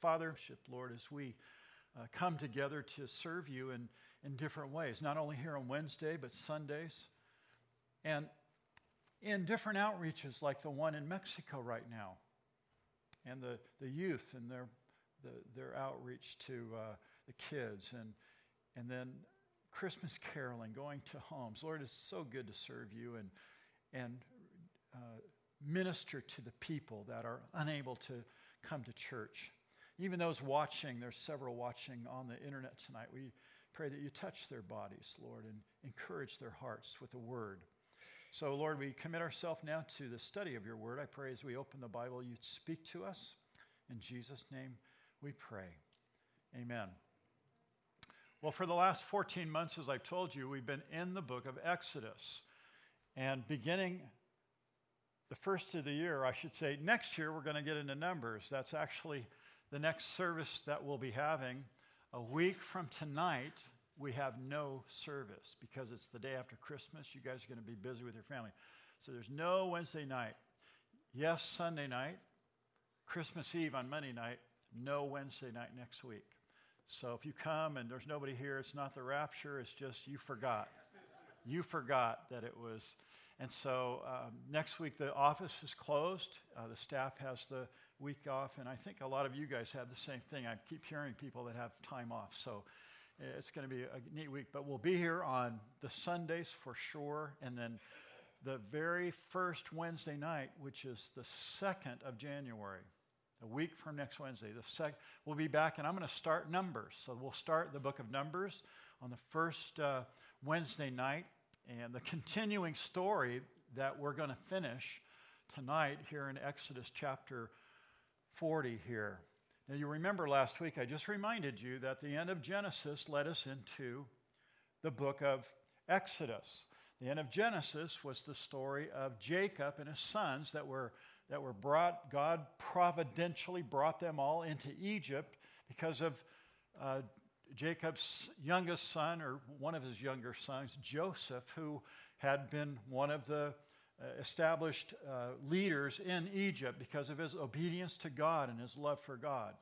Father, Lord, as we uh, come together to serve you in, in different ways, not only here on Wednesday, but Sundays, and in different outreaches like the one in Mexico right now, and the, the youth and their, the, their outreach to uh, the kids, and, and then Christmas caroling, going to homes. Lord, it's so good to serve you and, and uh, minister to the people that are unable to come to church. Even those watching, there's several watching on the internet tonight. We pray that you touch their bodies, Lord, and encourage their hearts with the word. So, Lord, we commit ourselves now to the study of your word. I pray as we open the Bible, you'd speak to us. In Jesus' name we pray. Amen. Well, for the last 14 months, as I've told you, we've been in the book of Exodus. And beginning the first of the year, I should say, next year we're going to get into Numbers. That's actually the next service that we'll be having. A week from tonight, we have no service because it's the day after Christmas. You guys are going to be busy with your family. So there's no Wednesday night. Yes, Sunday night, Christmas Eve on Monday night, no Wednesday night next week. So if you come and there's nobody here, it's not the rapture, it's just you forgot. you forgot that it was. And so um, next week the office is closed. Uh, the staff has the week off, and I think a lot of you guys have the same thing. I keep hearing people that have time off. So it's going to be a neat week. But we'll be here on the Sundays for sure. And then the very first Wednesday night, which is the 2nd of January, a week from next Wednesday. The sec- we'll be back, and I'm going to start Numbers. So we'll start the book of Numbers on the first uh, Wednesday night, and the continuing story that we're going to finish tonight here in Exodus chapter 40 here. Now, you remember last week I just reminded you that the end of Genesis led us into the book of Exodus. The end of Genesis was the story of Jacob and his sons that were that were brought, God providentially brought them all into Egypt because of uh, Jacob's youngest son, or one of his younger sons, Joseph, who had been one of the established uh, leaders in Egypt because of his obedience to God and his love for God.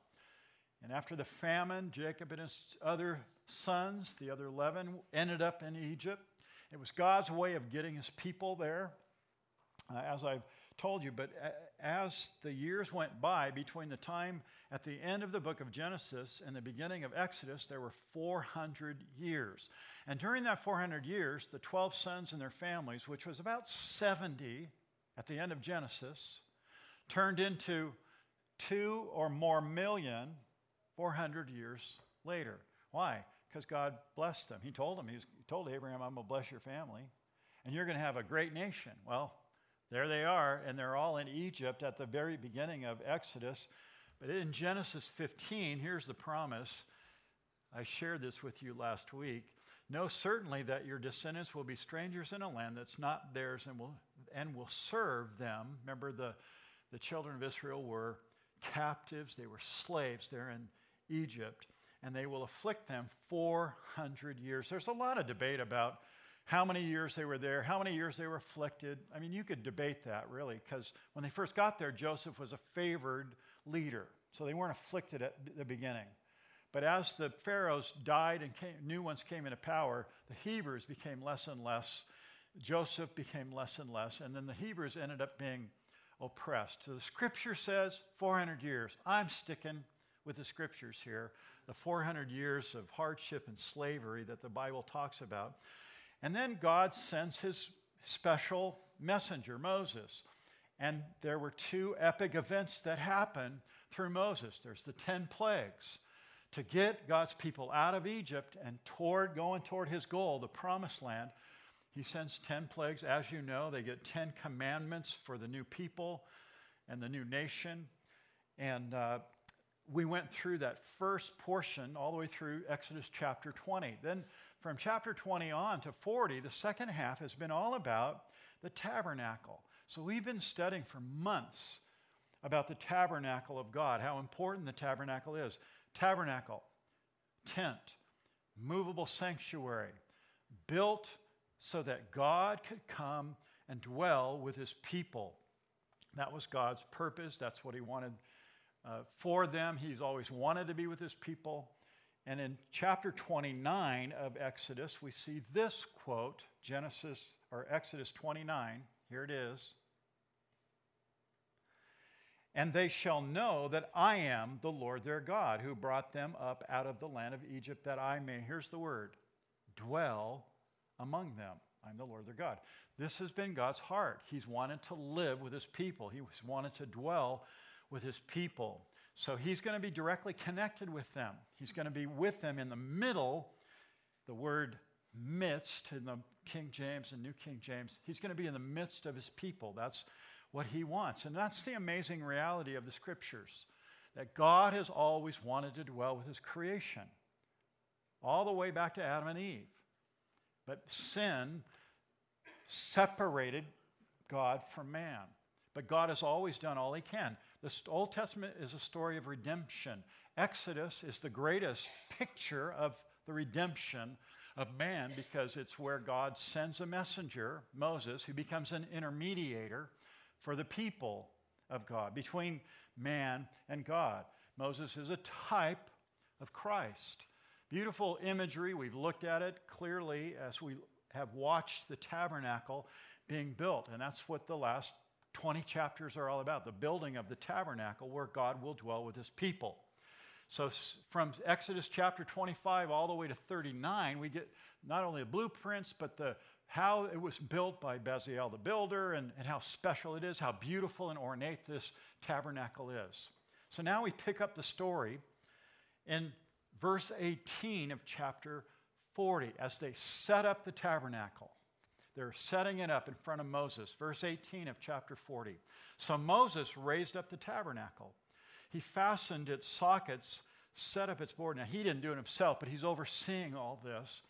And after the famine, Jacob and his other sons, the other 11, ended up in Egypt. It was God's way of getting his people there. Uh, as I've told you, but as the years went by, between the time at the end of the book of Genesis and the beginning of Exodus, there were 400 years. And during that 400 years, the 12 sons and their families, which was about 70 at the end of Genesis, turned into two or more million 400 years later. Why? Because God blessed them. He told them, He told Abraham, I'm going to bless your family, and you're going to have a great nation. Well, there they are, and they're all in Egypt at the very beginning of Exodus. But in Genesis 15, here's the promise. I shared this with you last week. Know certainly that your descendants will be strangers in a land that's not theirs and will, and will serve them. Remember, the, the children of Israel were captives, they were slaves there in Egypt, and they will afflict them 400 years. There's a lot of debate about how many years they were there, how many years they were afflicted. I mean, you could debate that really, because when they first got there, Joseph was a favored leader. So they weren't afflicted at the beginning. But as the pharaohs died and came, new ones came into power, the Hebrews became less and less. Joseph became less and less. And then the Hebrews ended up being oppressed. So the scripture says 400 years. I'm sticking with the scriptures here, the 400 years of hardship and slavery that the Bible talks about. And then God sends his special messenger, Moses. And there were two epic events that happened through Moses. There's the 10 plagues to get God's people out of Egypt and toward going toward his goal, the promised land. He sends 10 plagues. As you know, they get 10 commandments for the new people and the new nation. And uh, we went through that first portion all the way through Exodus chapter 20. Then from chapter 20 on to 40, the second half has been all about the tabernacle. So we've been studying for months about the tabernacle of God, how important the tabernacle is. Tabernacle, tent, movable sanctuary, built so that God could come and dwell with his people. That was God's purpose. That's what he wanted uh, for them. He's always wanted to be with his people. And in chapter 29 of Exodus, we see this quote Genesis or Exodus 29. Here it is. And they shall know that I am the Lord their God, who brought them up out of the land of Egypt, that I may, here's the word, dwell among them. I'm the Lord their God. This has been God's heart. He's wanted to live with his people, He's wanted to dwell with his people. So he's going to be directly connected with them. He's going to be with them in the middle, the word midst in the King James and New King James. He's going to be in the midst of his people. That's what he wants. And that's the amazing reality of the scriptures that God has always wanted to dwell with his creation, all the way back to Adam and Eve. But sin separated God from man. But God has always done all he can. The Old Testament is a story of redemption. Exodus is the greatest picture of the redemption of man because it's where God sends a messenger, Moses, who becomes an intermediator for the people of God, between man and God. Moses is a type of Christ. Beautiful imagery. We've looked at it clearly as we have watched the tabernacle being built. And that's what the last 20 chapters are all about the building of the tabernacle where God will dwell with his people. So, from Exodus chapter 25 all the way to 39, we get not only the blueprints, but the how it was built by Bezalel the builder and, and how special it is, how beautiful and ornate this tabernacle is. So now we pick up the story in verse 18 of chapter 40 as they set up the tabernacle. They're setting it up in front of Moses. Verse 18 of chapter 40. So Moses raised up the tabernacle. He fastened its sockets, set up its board. Now, he didn't do it himself, but he's overseeing all this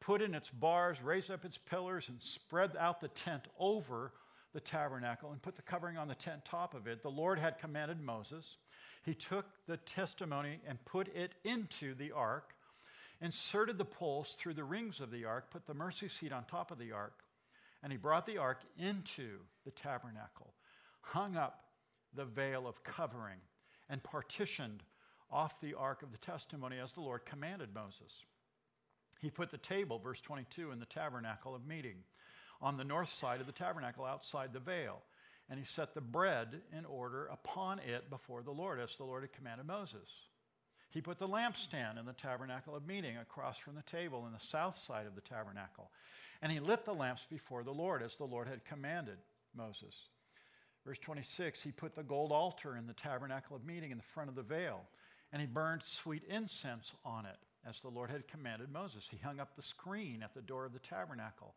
put in its bars, raised up its pillars, and spread out the tent over the tabernacle and put the covering on the tent top of it. The Lord had commanded Moses. He took the testimony and put it into the ark, inserted the poles through the rings of the ark, put the mercy seat on top of the ark, and he brought the ark into the tabernacle, hung up the veil of covering, and partitioned off the ark of the testimony as the Lord commanded Moses. He put the table, verse 22, in the tabernacle of meeting on the north side of the tabernacle outside the veil. And he set the bread in order upon it before the Lord, as the Lord had commanded Moses. He put the lampstand in the tabernacle of meeting across from the table in the south side of the tabernacle. And he lit the lamps before the Lord, as the Lord had commanded Moses. Verse 26 He put the gold altar in the tabernacle of meeting in the front of the veil, and he burned sweet incense on it as the Lord had commanded Moses. He hung up the screen at the door of the tabernacle,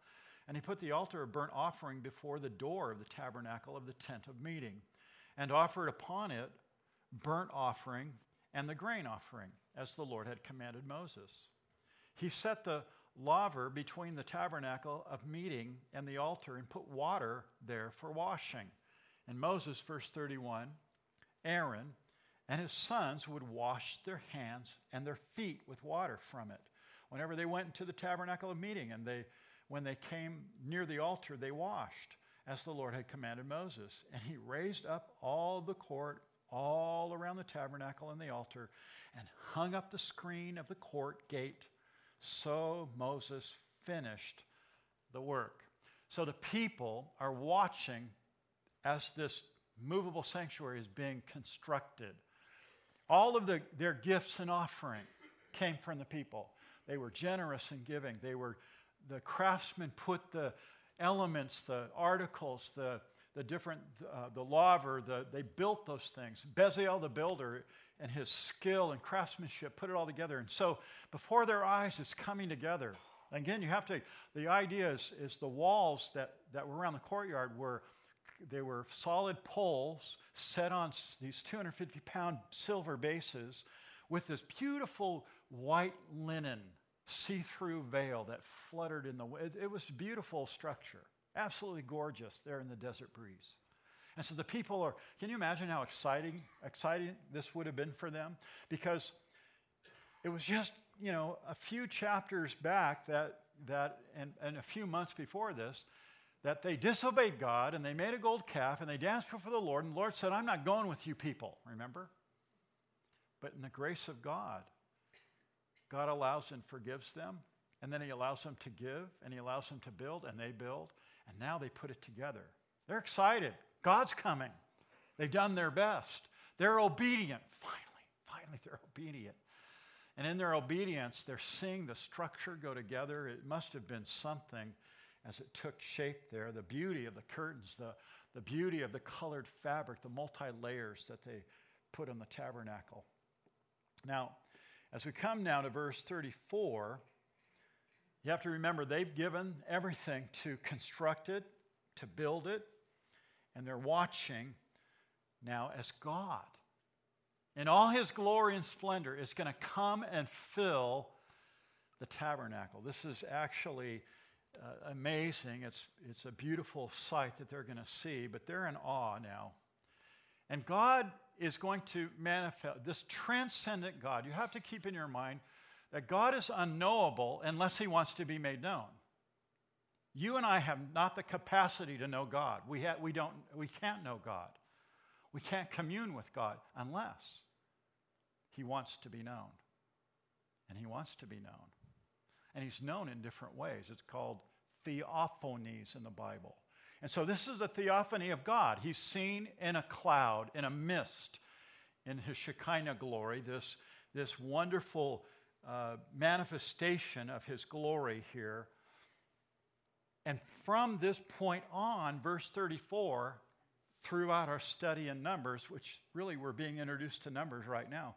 and he put the altar of burnt offering before the door of the tabernacle of the tent of meeting, and offered upon it burnt offering and the grain offering, as the Lord had commanded Moses. He set the laver between the tabernacle of meeting and the altar and put water there for washing. And Moses, verse 31, Aaron, and his sons would wash their hands and their feet with water from it. Whenever they went into the tabernacle of meeting and they, when they came near the altar, they washed as the Lord had commanded Moses. And he raised up all the court all around the tabernacle and the altar and hung up the screen of the court gate. So Moses finished the work. So the people are watching as this movable sanctuary is being constructed. All of the, their gifts and offering came from the people. They were generous in giving. They were, the craftsmen put the elements, the articles, the, the different, uh, the laver, the, they built those things. Bezalel the builder and his skill and craftsmanship put it all together. And so before their eyes, it's coming together. Again, you have to, the idea is, is the walls that, that were around the courtyard were they were solid poles set on these 250 pound silver bases with this beautiful white linen see through veil that fluttered in the wind. It was a beautiful structure, absolutely gorgeous there in the desert breeze. And so the people are, can you imagine how exciting, exciting this would have been for them? Because it was just, you know, a few chapters back that, that and, and a few months before this, that they disobeyed God and they made a gold calf and they danced before the Lord. And the Lord said, I'm not going with you people, remember? But in the grace of God, God allows and forgives them, and then He allows them to give, and He allows them to build, and they build, and now they put it together. They're excited. God's coming. They've done their best. They're obedient. Finally, finally, they're obedient. And in their obedience, they're seeing the structure go together. It must have been something as it took shape there. The beauty of the curtains, the, the beauty of the colored fabric, the multi layers that they put on the tabernacle. Now, as we come now to verse 34, you have to remember they've given everything to construct it, to build it, and they're watching now as God, in all his glory and splendor, is going to come and fill the tabernacle. This is actually uh, amazing. It's, it's a beautiful sight that they're going to see, but they're in awe now. And God is going to manifest this transcendent God. You have to keep in your mind that God is unknowable unless he wants to be made known. You and I have not the capacity to know God. We, ha- we, don't, we can't know God. We can't commune with God unless he wants to be known. And he wants to be known. And he's known in different ways. It's called theophanies in the Bible. And so this is a theophany of God. He's seen in a cloud, in a mist, in his Shekinah glory, this, this wonderful uh, manifestation of his glory here. And from this point on, verse 34, throughout our study in Numbers, which really we're being introduced to Numbers right now,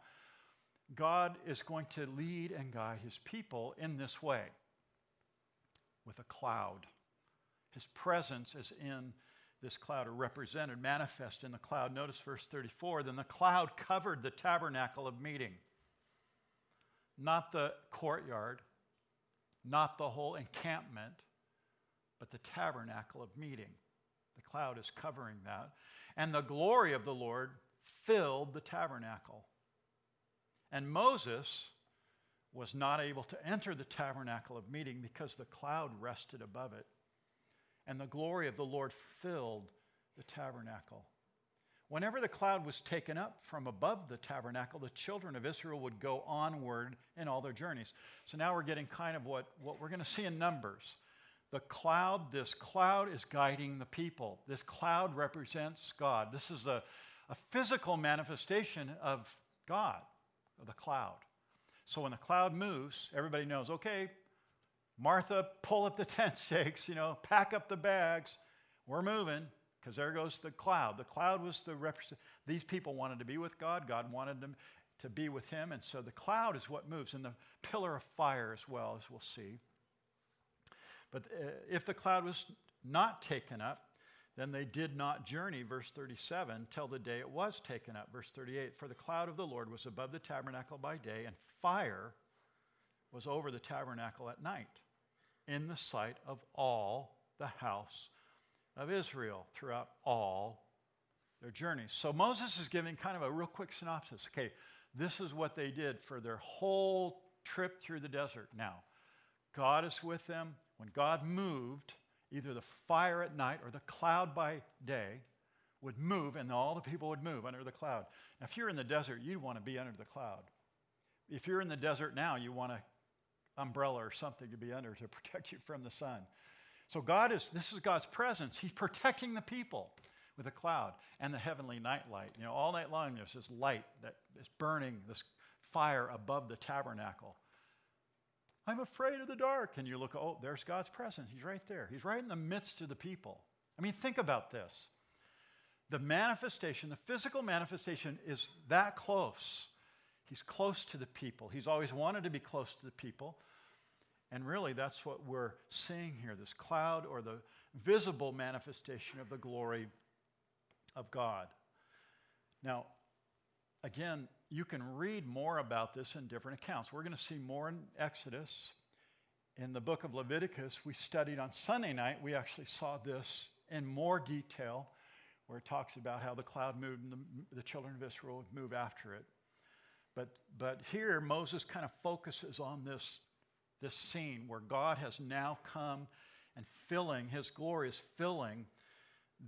God is going to lead and guide his people in this way with a cloud. His presence is in this cloud, or represented, manifest in the cloud. Notice verse 34 then the cloud covered the tabernacle of meeting, not the courtyard, not the whole encampment, but the tabernacle of meeting. The cloud is covering that. And the glory of the Lord filled the tabernacle. And Moses was not able to enter the tabernacle of meeting because the cloud rested above it. And the glory of the Lord filled the tabernacle. Whenever the cloud was taken up from above the tabernacle, the children of Israel would go onward in all their journeys. So now we're getting kind of what, what we're going to see in Numbers. The cloud, this cloud is guiding the people. This cloud represents God. This is a, a physical manifestation of God of the cloud. So when the cloud moves, everybody knows, okay, Martha, pull up the tent stakes, you know, pack up the bags. We're moving because there goes the cloud. The cloud was the represent. These people wanted to be with God. God wanted them to be with Him, and so the cloud is what moves, and the pillar of fire as well, as we'll see. But uh, if the cloud was not taken up, then they did not journey, verse 37, till the day it was taken up. Verse 38 For the cloud of the Lord was above the tabernacle by day, and fire was over the tabernacle at night, in the sight of all the house of Israel throughout all their journeys. So Moses is giving kind of a real quick synopsis. Okay, this is what they did for their whole trip through the desert. Now, God is with them. When God moved, either the fire at night or the cloud by day would move, and all the people would move under the cloud. Now, if you're in the desert, you'd want to be under the cloud. If you're in the desert now, you want an umbrella or something to be under to protect you from the sun. So God is, this is God's presence. He's protecting the people with a cloud and the heavenly night light. You know, all night long there's this light that is burning, this fire above the tabernacle. I'm afraid of the dark. And you look, oh, there's God's presence. He's right there. He's right in the midst of the people. I mean, think about this. The manifestation, the physical manifestation, is that close. He's close to the people. He's always wanted to be close to the people. And really, that's what we're seeing here this cloud or the visible manifestation of the glory of God. Now, again, you can read more about this in different accounts. We're going to see more in Exodus. In the book of Leviticus, we studied on Sunday night, we actually saw this in more detail, where it talks about how the cloud moved and the, the children of Israel would move after it. But, but here, Moses kind of focuses on this, this scene where God has now come and filling, his glory is filling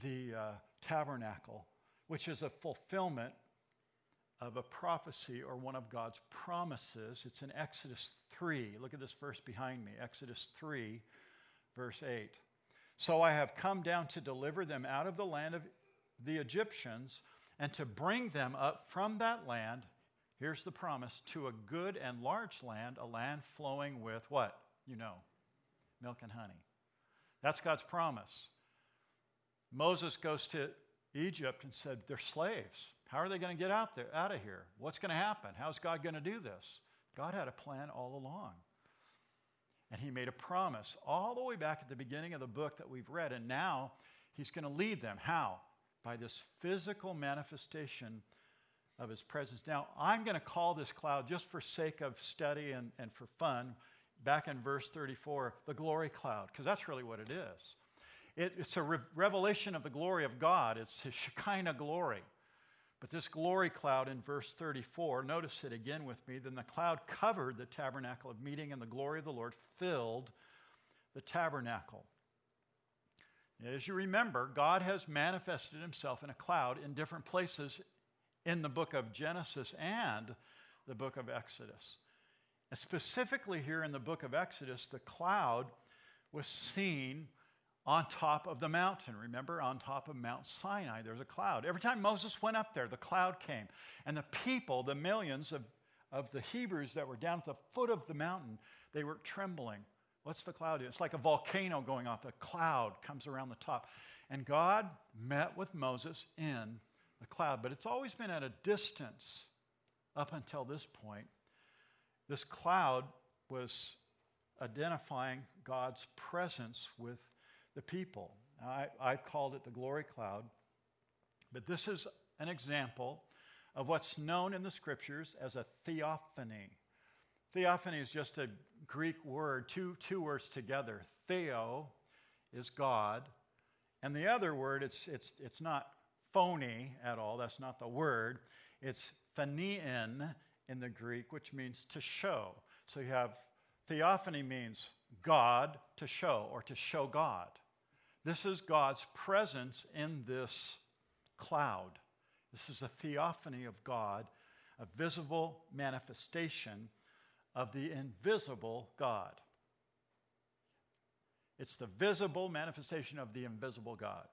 the uh, tabernacle, which is a fulfillment of a prophecy or one of God's promises. It's in Exodus 3. Look at this verse behind me Exodus 3, verse 8. So I have come down to deliver them out of the land of the Egyptians and to bring them up from that land. Here's the promise to a good and large land, a land flowing with what? You know, milk and honey. That's God's promise. Moses goes to Egypt and said, They're slaves. How are they going to get out there, out of here? What's going to happen? How's God going to do this? God had a plan all along. And he made a promise all the way back at the beginning of the book that we've read. And now he's going to lead them. How? By this physical manifestation of his presence. Now, I'm going to call this cloud, just for sake of study and, and for fun, back in verse 34, the glory cloud, because that's really what it is. It, it's a re- revelation of the glory of God, it's his Shekinah glory. But this glory cloud in verse 34, notice it again with me. Then the cloud covered the tabernacle of meeting, and the glory of the Lord filled the tabernacle. As you remember, God has manifested himself in a cloud in different places in the book of Genesis and the book of Exodus. And specifically, here in the book of Exodus, the cloud was seen on top of the mountain. Remember, on top of Mount Sinai, there's a cloud. Every time Moses went up there, the cloud came. And the people, the millions of, of the Hebrews that were down at the foot of the mountain, they were trembling. What's the cloud? It's like a volcano going off. The cloud comes around the top. And God met with Moses in the cloud, but it's always been at a distance up until this point. This cloud was identifying God's presence with the people. I, I've called it the glory cloud, but this is an example of what's known in the scriptures as a theophany. Theophany is just a Greek word, two, two words together. Theo is God, and the other word, it's, it's, it's not phony at all, that's not the word. It's phanein in the Greek, which means to show. So you have theophany means God to show or to show God. This is God's presence in this cloud. This is a theophany of God, a visible manifestation of the invisible God. It's the visible manifestation of the invisible God.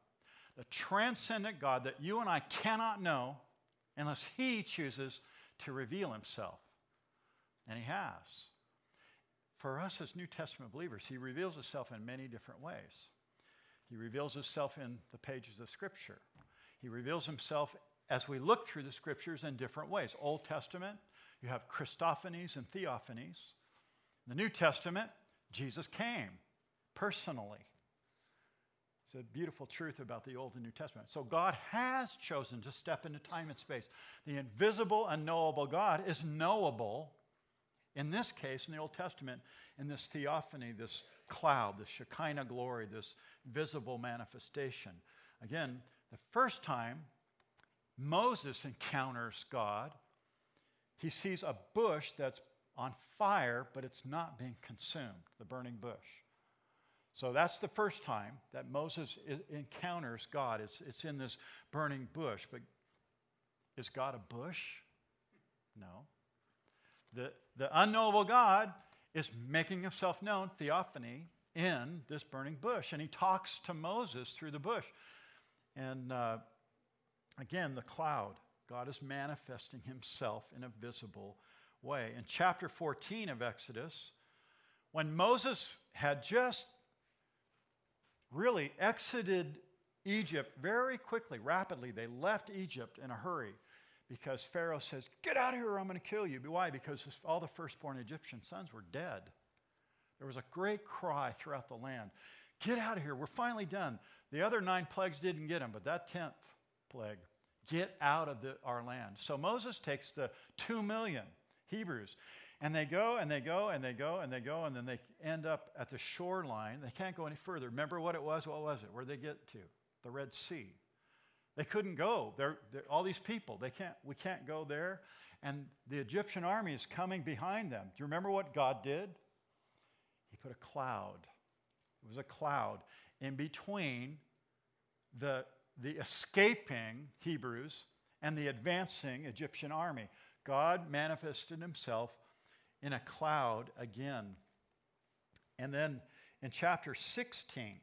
The transcendent God that you and I cannot know unless He chooses to reveal Himself. And He has. For us as New Testament believers, He reveals Himself in many different ways. He reveals himself in the pages of Scripture. He reveals himself as we look through the Scriptures in different ways. Old Testament, you have Christophanies and Theophanies. In the New Testament, Jesus came personally. It's a beautiful truth about the Old and New Testament. So God has chosen to step into time and space. The invisible, unknowable God is knowable, in this case, in the Old Testament, in this theophany, this cloud, this Shekinah glory, this visible manifestation. Again, the first time Moses encounters God, he sees a bush that's on fire, but it's not being consumed, the burning bush. So that's the first time that Moses encounters God. It's, it's in this burning bush. But is God a bush? No. The, the unknowable God is making himself known, theophany, in this burning bush. And he talks to Moses through the bush. And uh, again, the cloud. God is manifesting himself in a visible way. In chapter 14 of Exodus, when Moses had just really exited Egypt very quickly, rapidly, they left Egypt in a hurry because Pharaoh says, Get out of here or I'm going to kill you. Why? Because all the firstborn Egyptian sons were dead. There was a great cry throughout the land Get out of here. We're finally done. The other nine plagues didn't get them, but that tenth plague, get out of the, our land. So Moses takes the two million Hebrews and they go and they go and they go and they go and then they end up at the shoreline. They can't go any further. Remember what it was? What was it? Where'd they get to? The Red Sea. They couldn't go. They're, they're, all these people, they can't, we can't go there. And the Egyptian army is coming behind them. Do you remember what God did? He put a cloud. It was a cloud in between the, the escaping Hebrews and the advancing Egyptian army. God manifested himself in a cloud again. And then in chapter 16,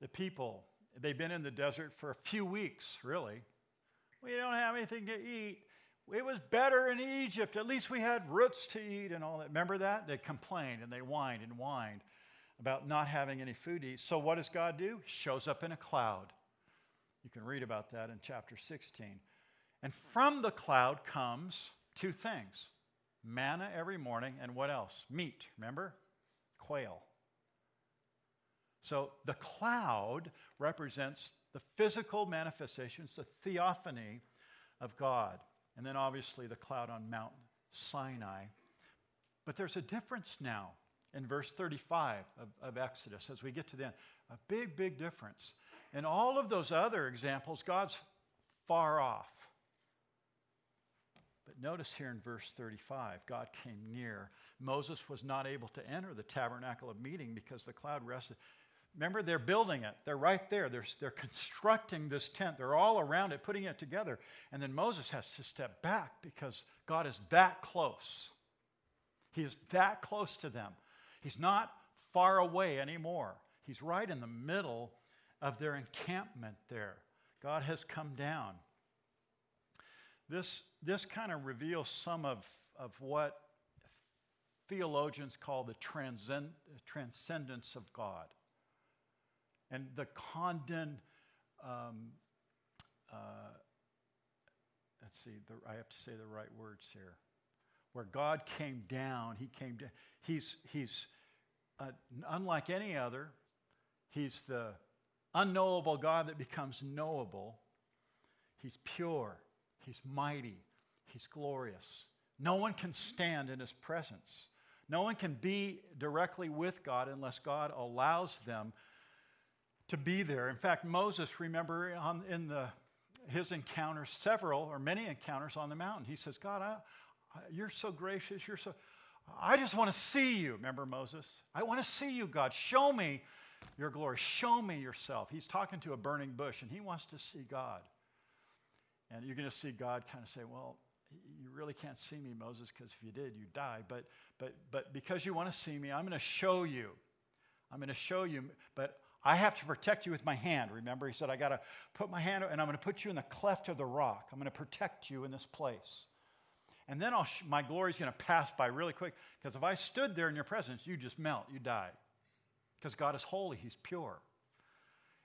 the people, they've been in the desert for a few weeks, really. We don't have anything to eat. It was better in Egypt. At least we had roots to eat and all that. Remember that? They complained and they whined and whined about not having any food to eat. So what does God do? Shows up in a cloud. You can read about that in chapter 16. And from the cloud comes two things manna every morning, and what else? Meat, remember? Quail. So the cloud represents the physical manifestations, the theophany of God. And then obviously the cloud on Mount Sinai. But there's a difference now in verse 35 of, of Exodus as we get to the end. A big, big difference. In all of those other examples, God's far off. But notice here in verse 35, God came near. Moses was not able to enter the tabernacle of meeting because the cloud rested. Remember, they're building it. They're right there. They're, they're constructing this tent. They're all around it, putting it together. And then Moses has to step back because God is that close. He is that close to them. He's not far away anymore. He's right in the middle of their encampment there. God has come down. This, this kind of reveals some of, of what theologians call the transcend, transcendence of God and the condon. Um, uh, let's see, the, I have to say the right words here. Where God came down, He came down. He's, he's uh, unlike any other. He's the unknowable God that becomes knowable. He's pure. He's mighty. He's glorious. No one can stand in His presence. No one can be directly with God unless God allows them to be there. In fact, Moses, remember on, in the, his encounters, several or many encounters on the mountain, he says, God, I, I, you're so gracious. You're so, I just want to see you. Remember Moses? I want to see you, God. Show me your glory. Show me yourself. He's talking to a burning bush and he wants to see God. And you're going to see God kind of say, Well, you really can't see me, Moses, because if you did, you'd die. But, but, but because you want to see me, I'm going to show you. I'm going to show you. But I have to protect you with my hand. Remember, he said, I got to put my hand and I'm going to put you in the cleft of the rock. I'm going to protect you in this place. And then sh- my glory is going to pass by really quick because if I stood there in your presence, you'd just melt, you'd die. Because God is holy, He's pure.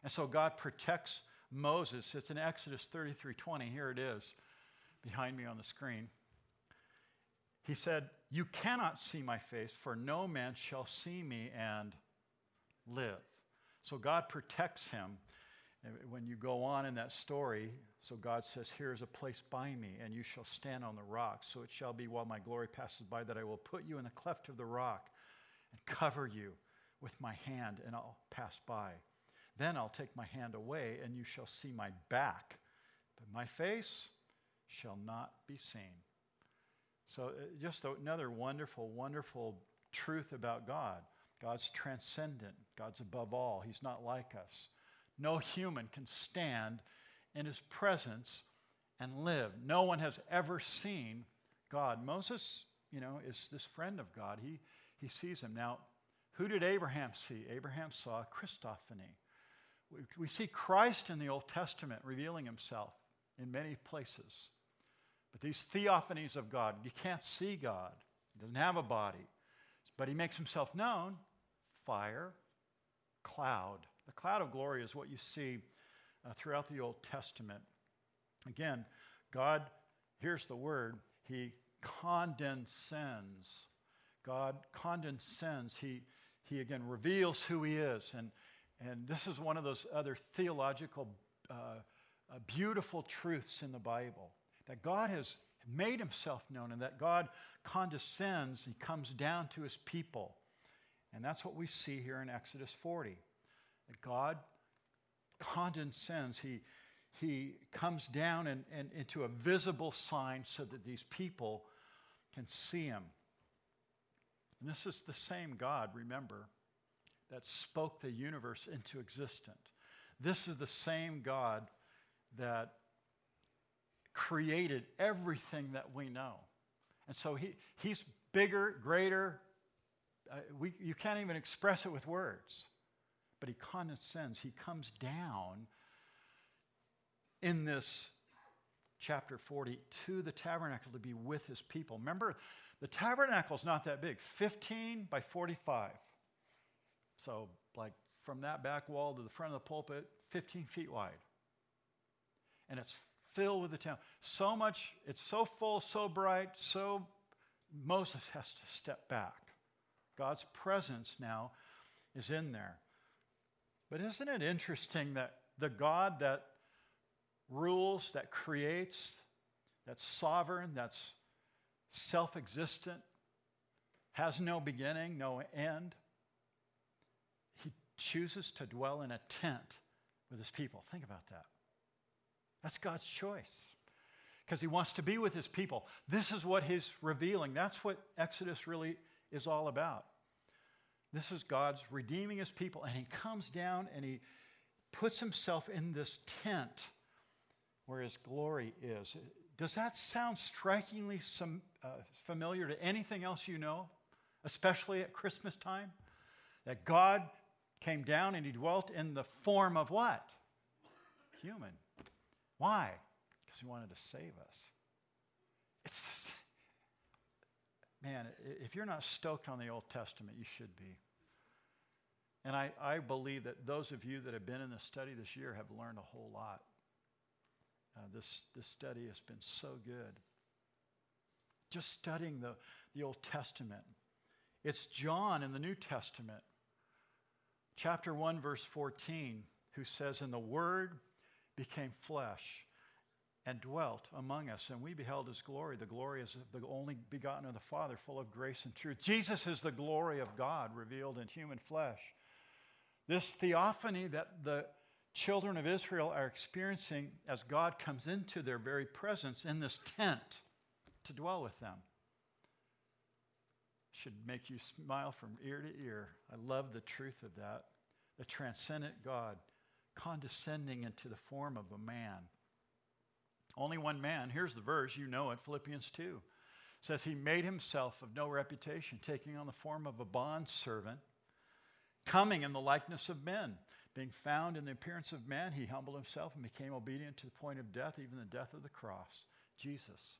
And so God protects Moses. It's in Exodus 33 20. Here it is behind me on the screen. He said, You cannot see my face, for no man shall see me and live. So God protects him. When you go on in that story, so God says, Here is a place by me, and you shall stand on the rock. So it shall be while my glory passes by that I will put you in the cleft of the rock and cover you with my hand, and I'll pass by. Then I'll take my hand away, and you shall see my back, but my face shall not be seen. So, uh, just another wonderful, wonderful truth about God. God's transcendent. God's above all. He's not like us. No human can stand in his presence and live. No one has ever seen God. Moses, you know, is this friend of God. He, he sees him. Now, who did Abraham see? Abraham saw Christophany. We, see Christ in the Old Testament revealing himself in many places. But these theophanies of God, you can't see God. He doesn't have a body. But he makes himself known fire, cloud. The cloud of glory is what you see uh, throughout the Old Testament. Again, God, here's the word, He condescends. God condescends. He, he again reveals who He is. And, and this is one of those other theological, uh, uh, beautiful truths in the Bible that God has made Himself known and that God condescends. He comes down to His people. And that's what we see here in Exodus 40. That God condescends, He, he comes down and, and into a visible sign so that these people can see Him. And this is the same God, remember, that spoke the universe into existence. This is the same God that created everything that we know. And so he, he's bigger, greater. Uh, we, you can't even express it with words. But he condescends, he comes down in this chapter 40 to the tabernacle to be with his people. Remember, the tabernacle is not that big 15 by 45. So, like from that back wall to the front of the pulpit, 15 feet wide. And it's filled with the town. So much, it's so full, so bright, so Moses has to step back. God's presence now is in there. But isn't it interesting that the God that rules, that creates, that's sovereign, that's self existent, has no beginning, no end, chooses to dwell in a tent with his people. Think about that. That's God's choice because he wants to be with his people. This is what he's revealing. That's what Exodus really is all about. This is God's redeeming his people, and he comes down and he puts himself in this tent where his glory is. Does that sound strikingly some, uh, familiar to anything else you know, especially at Christmas time? That God came down and he dwelt in the form of what? Human. Why? Because he wanted to save us. It's this, man, if you're not stoked on the Old Testament, you should be. And I, I believe that those of you that have been in the study this year have learned a whole lot. Uh, this, this study has been so good. Just studying the, the Old Testament. It's John in the New Testament, chapter 1, verse 14, who says, And the Word became flesh and dwelt among us, and we beheld his glory. The glory is the only begotten of the Father, full of grace and truth. Jesus is the glory of God revealed in human flesh. This theophany that the children of Israel are experiencing as God comes into their very presence in this tent to dwell with them should make you smile from ear to ear. I love the truth of that. The transcendent God condescending into the form of a man. Only one man. Here's the verse, you know it, Philippians 2. says he made himself of no reputation, taking on the form of a bond servant, coming in the likeness of men. Being found in the appearance of man, he humbled himself and became obedient to the point of death, even the death of the cross. Jesus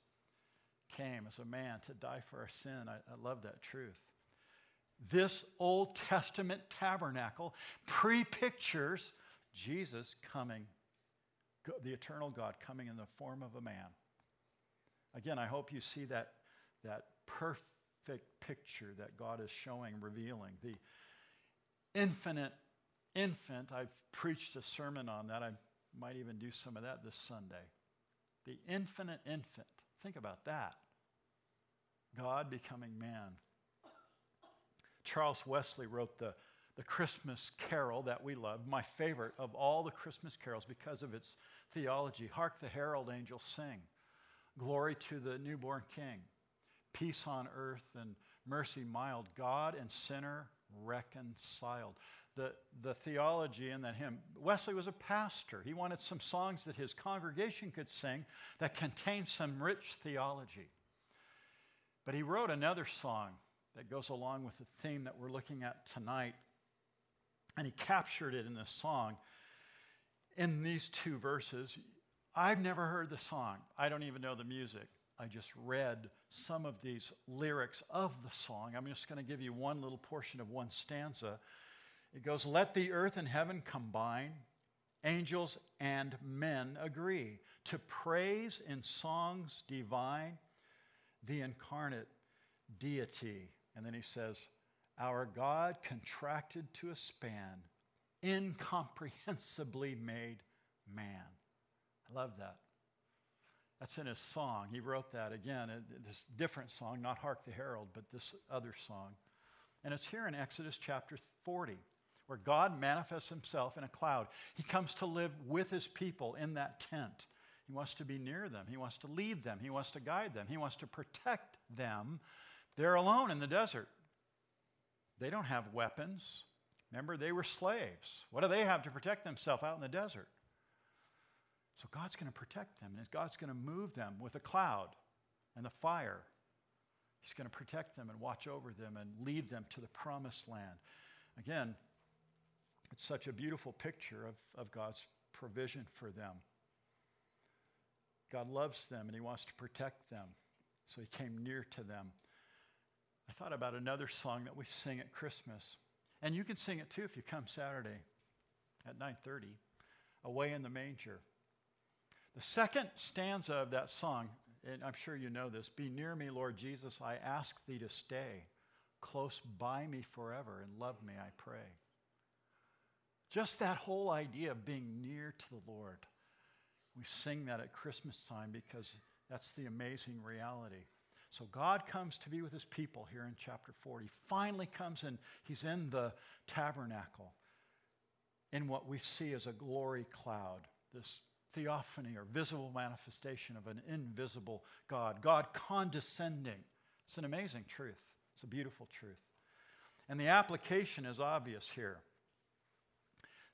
came as a man to die for our sin. I, I love that truth. This Old Testament tabernacle pre pictures Jesus coming, the eternal God coming in the form of a man. Again, I hope you see that, that perfect picture that God is showing, revealing. The infinite infant, I've preached a sermon on that. I might even do some of that this Sunday. The infinite infant. Think about that. God becoming man. Charles Wesley wrote the, the Christmas carol that we love, my favorite of all the Christmas carols because of its theology. Hark the herald angels sing. Glory to the newborn king. Peace on earth and mercy mild. God and sinner reconciled the, the theology in that hymn. Wesley was a pastor. He wanted some songs that his congregation could sing that contained some rich theology. But he wrote another song that goes along with the theme that we're looking at tonight. And he captured it in this song in these two verses. I've never heard the song, I don't even know the music. I just read some of these lyrics of the song. I'm just going to give you one little portion of one stanza it goes, Let the earth and heaven combine, angels and men agree to praise in songs divine the incarnate deity. And then he says, Our God contracted to a span, incomprehensibly made man. I love that. That's in his song. He wrote that again, this different song, not Hark the Herald, but this other song. And it's here in Exodus chapter 40 where God manifests himself in a cloud. He comes to live with his people in that tent. He wants to be near them. He wants to lead them. He wants to guide them. He wants to protect them. They're alone in the desert. They don't have weapons. Remember, they were slaves. What do they have to protect themselves out in the desert? So God's going to protect them, and God's going to move them with a cloud and the fire. He's going to protect them and watch over them and lead them to the promised land. Again, it's such a beautiful picture of, of God's provision for them. God loves them and He wants to protect them. So He came near to them. I thought about another song that we sing at Christmas. And you can sing it too if you come Saturday at 9:30, Away in the Manger. The second stanza of that song, and I'm sure you know this, Be near me, Lord Jesus, I ask thee to stay. Close by me forever and love me, I pray. Just that whole idea of being near to the Lord. We sing that at Christmas time because that's the amazing reality. So God comes to be with his people here in chapter 4. He finally comes and he's in the tabernacle in what we see as a glory cloud, this theophany or visible manifestation of an invisible God, God condescending. It's an amazing truth. It's a beautiful truth. And the application is obvious here.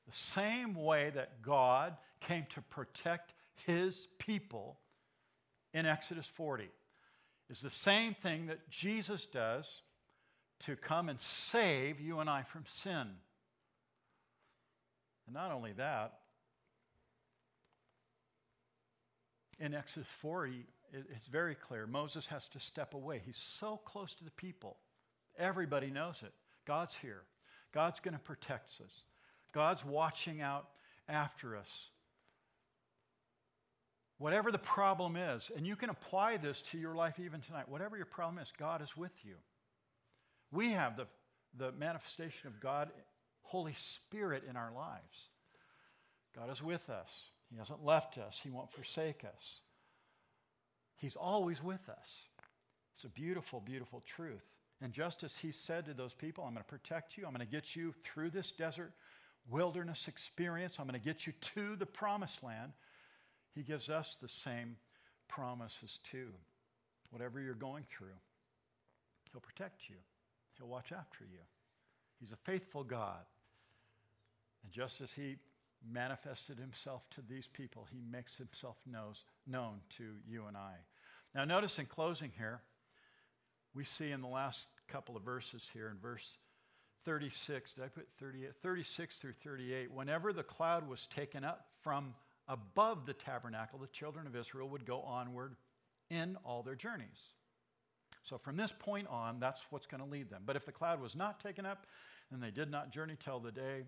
The same way that God came to protect his people in Exodus 40 is the same thing that Jesus does to come and save you and I from sin. And not only that, in Exodus 40, it's very clear. Moses has to step away. He's so close to the people. Everybody knows it. God's here. God's going to protect us. God's watching out after us. Whatever the problem is, and you can apply this to your life even tonight, whatever your problem is, God is with you. We have the, the manifestation of God, Holy Spirit in our lives. God is with us. He hasn't left us, He won't forsake us. He's always with us. It's a beautiful, beautiful truth. And just as He said to those people, I'm going to protect you, I'm going to get you through this desert wilderness experience, I'm going to get you to the promised land. He gives us the same promises too. Whatever you're going through, He'll protect you, He'll watch after you. He's a faithful God. And just as He manifested Himself to these people, He makes Himself knows, known to you and I. Now, notice in closing here, we see in the last couple of verses here, in verse 36, did I put 38? 36 through 38, whenever the cloud was taken up from above the tabernacle, the children of Israel would go onward in all their journeys. So from this point on, that's what's going to lead them. But if the cloud was not taken up, then they did not journey till the day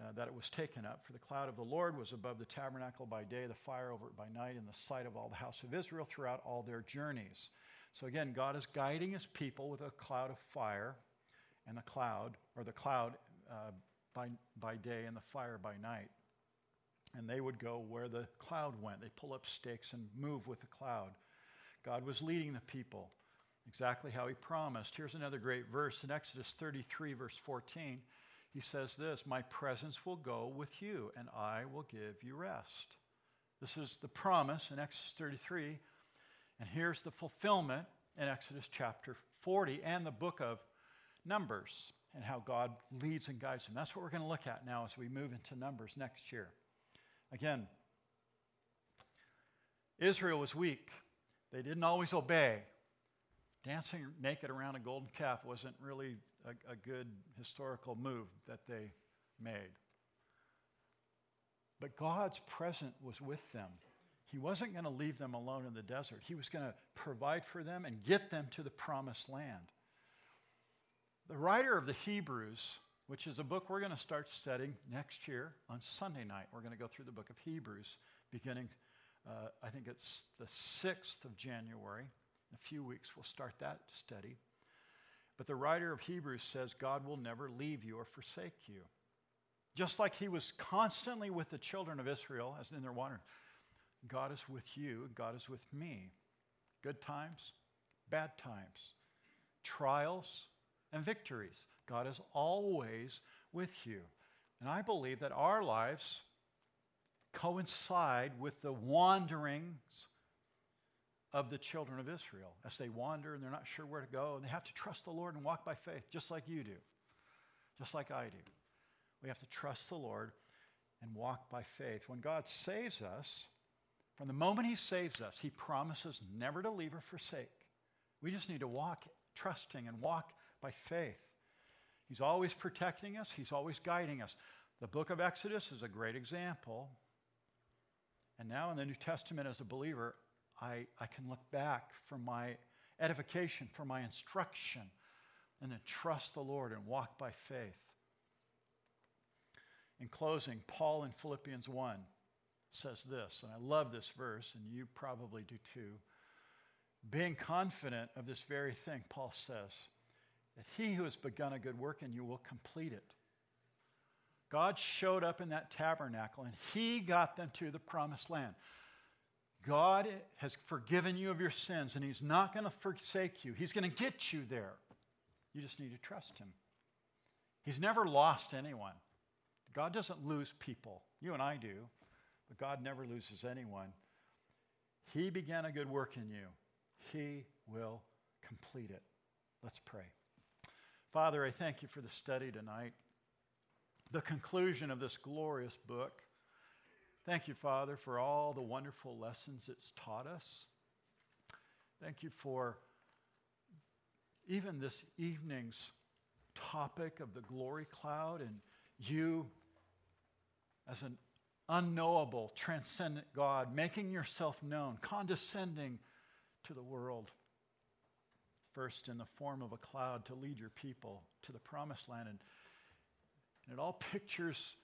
uh, that it was taken up. For the cloud of the Lord was above the tabernacle by day, the fire over it by night, in the sight of all the house of Israel throughout all their journeys. So again, God is guiding his people with a cloud of fire and the cloud, or the cloud uh, by, by day and the fire by night and they would go where the cloud went. They pull up stakes and move with the cloud. God was leading the people exactly how he promised. Here's another great verse in Exodus 33, verse 14. He says this My presence will go with you, and I will give you rest. This is the promise in Exodus 33. And here's the fulfillment in Exodus chapter 40 and the book of Numbers and how God leads and guides them. That's what we're going to look at now as we move into Numbers next year. Again, Israel was weak. They didn't always obey. Dancing naked around a golden calf wasn't really a, a good historical move that they made. But God's presence was with them. He wasn't going to leave them alone in the desert. He was going to provide for them and get them to the promised land. The writer of the Hebrews which is a book we're going to start studying next year on Sunday night. We're going to go through the book of Hebrews beginning, uh, I think it's the 6th of January. In a few weeks, we'll start that study. But the writer of Hebrews says God will never leave you or forsake you. Just like he was constantly with the children of Israel as in their wandering, God is with you, God is with me. Good times, bad times, trials, and victories. God is always with you. And I believe that our lives coincide with the wanderings of the children of Israel as they wander and they're not sure where to go and they have to trust the Lord and walk by faith, just like you do, just like I do. We have to trust the Lord and walk by faith. When God saves us, From the moment He saves us, He promises never to leave or forsake. We just need to walk trusting and walk by faith. He's always protecting us, He's always guiding us. The book of Exodus is a great example. And now in the New Testament, as a believer, I, I can look back for my edification, for my instruction, and then trust the Lord and walk by faith. In closing, Paul in Philippians 1 says this, and I love this verse, and you probably do too. Being confident of this very thing, Paul says, that he who has begun a good work in you will complete it. God showed up in that tabernacle and he got them to the promised land. God has forgiven you of your sins and he's not going to forsake you. He's going to get you there. You just need to trust him. He's never lost anyone. God doesn't lose people. You and I do, but God never loses anyone. He began a good work in you. He will complete it. Let's pray. Father, I thank you for the study tonight, the conclusion of this glorious book. Thank you, Father, for all the wonderful lessons it's taught us. Thank you for even this evening's topic of the glory cloud and you as an unknowable, transcendent God, making yourself known, condescending to the world first in the form of a cloud to lead your people to the promised land. And, and it all pictures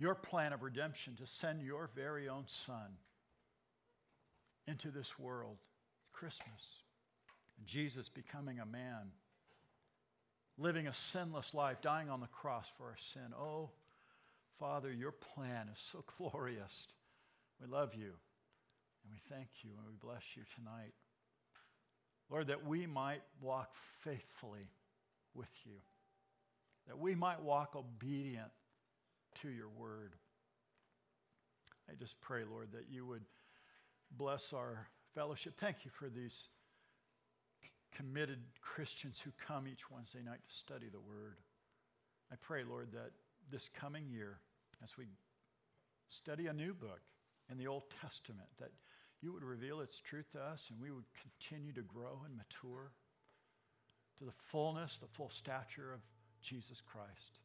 your plan of redemption to send your very own son into this world. Christmas. Jesus becoming a man, living a sinless life, dying on the cross for our sin. Oh, Father, your plan is so glorious. We love you and we thank you and we bless you tonight. Lord, that we might walk faithfully with you, that we might walk obedient to your word. I just pray, Lord, that you would bless our fellowship. Thank you for these committed Christians who come each Wednesday night to study the word. I pray, Lord, that this coming year, as we study a new book in the Old Testament, that you would reveal its truth to us and we would continue to grow and mature to the fullness, the full stature of Jesus Christ.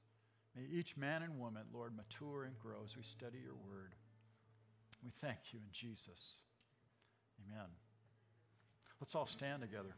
May each man and woman, Lord, mature and grow as we study your word. We thank you in Jesus. Amen. Let's all stand together.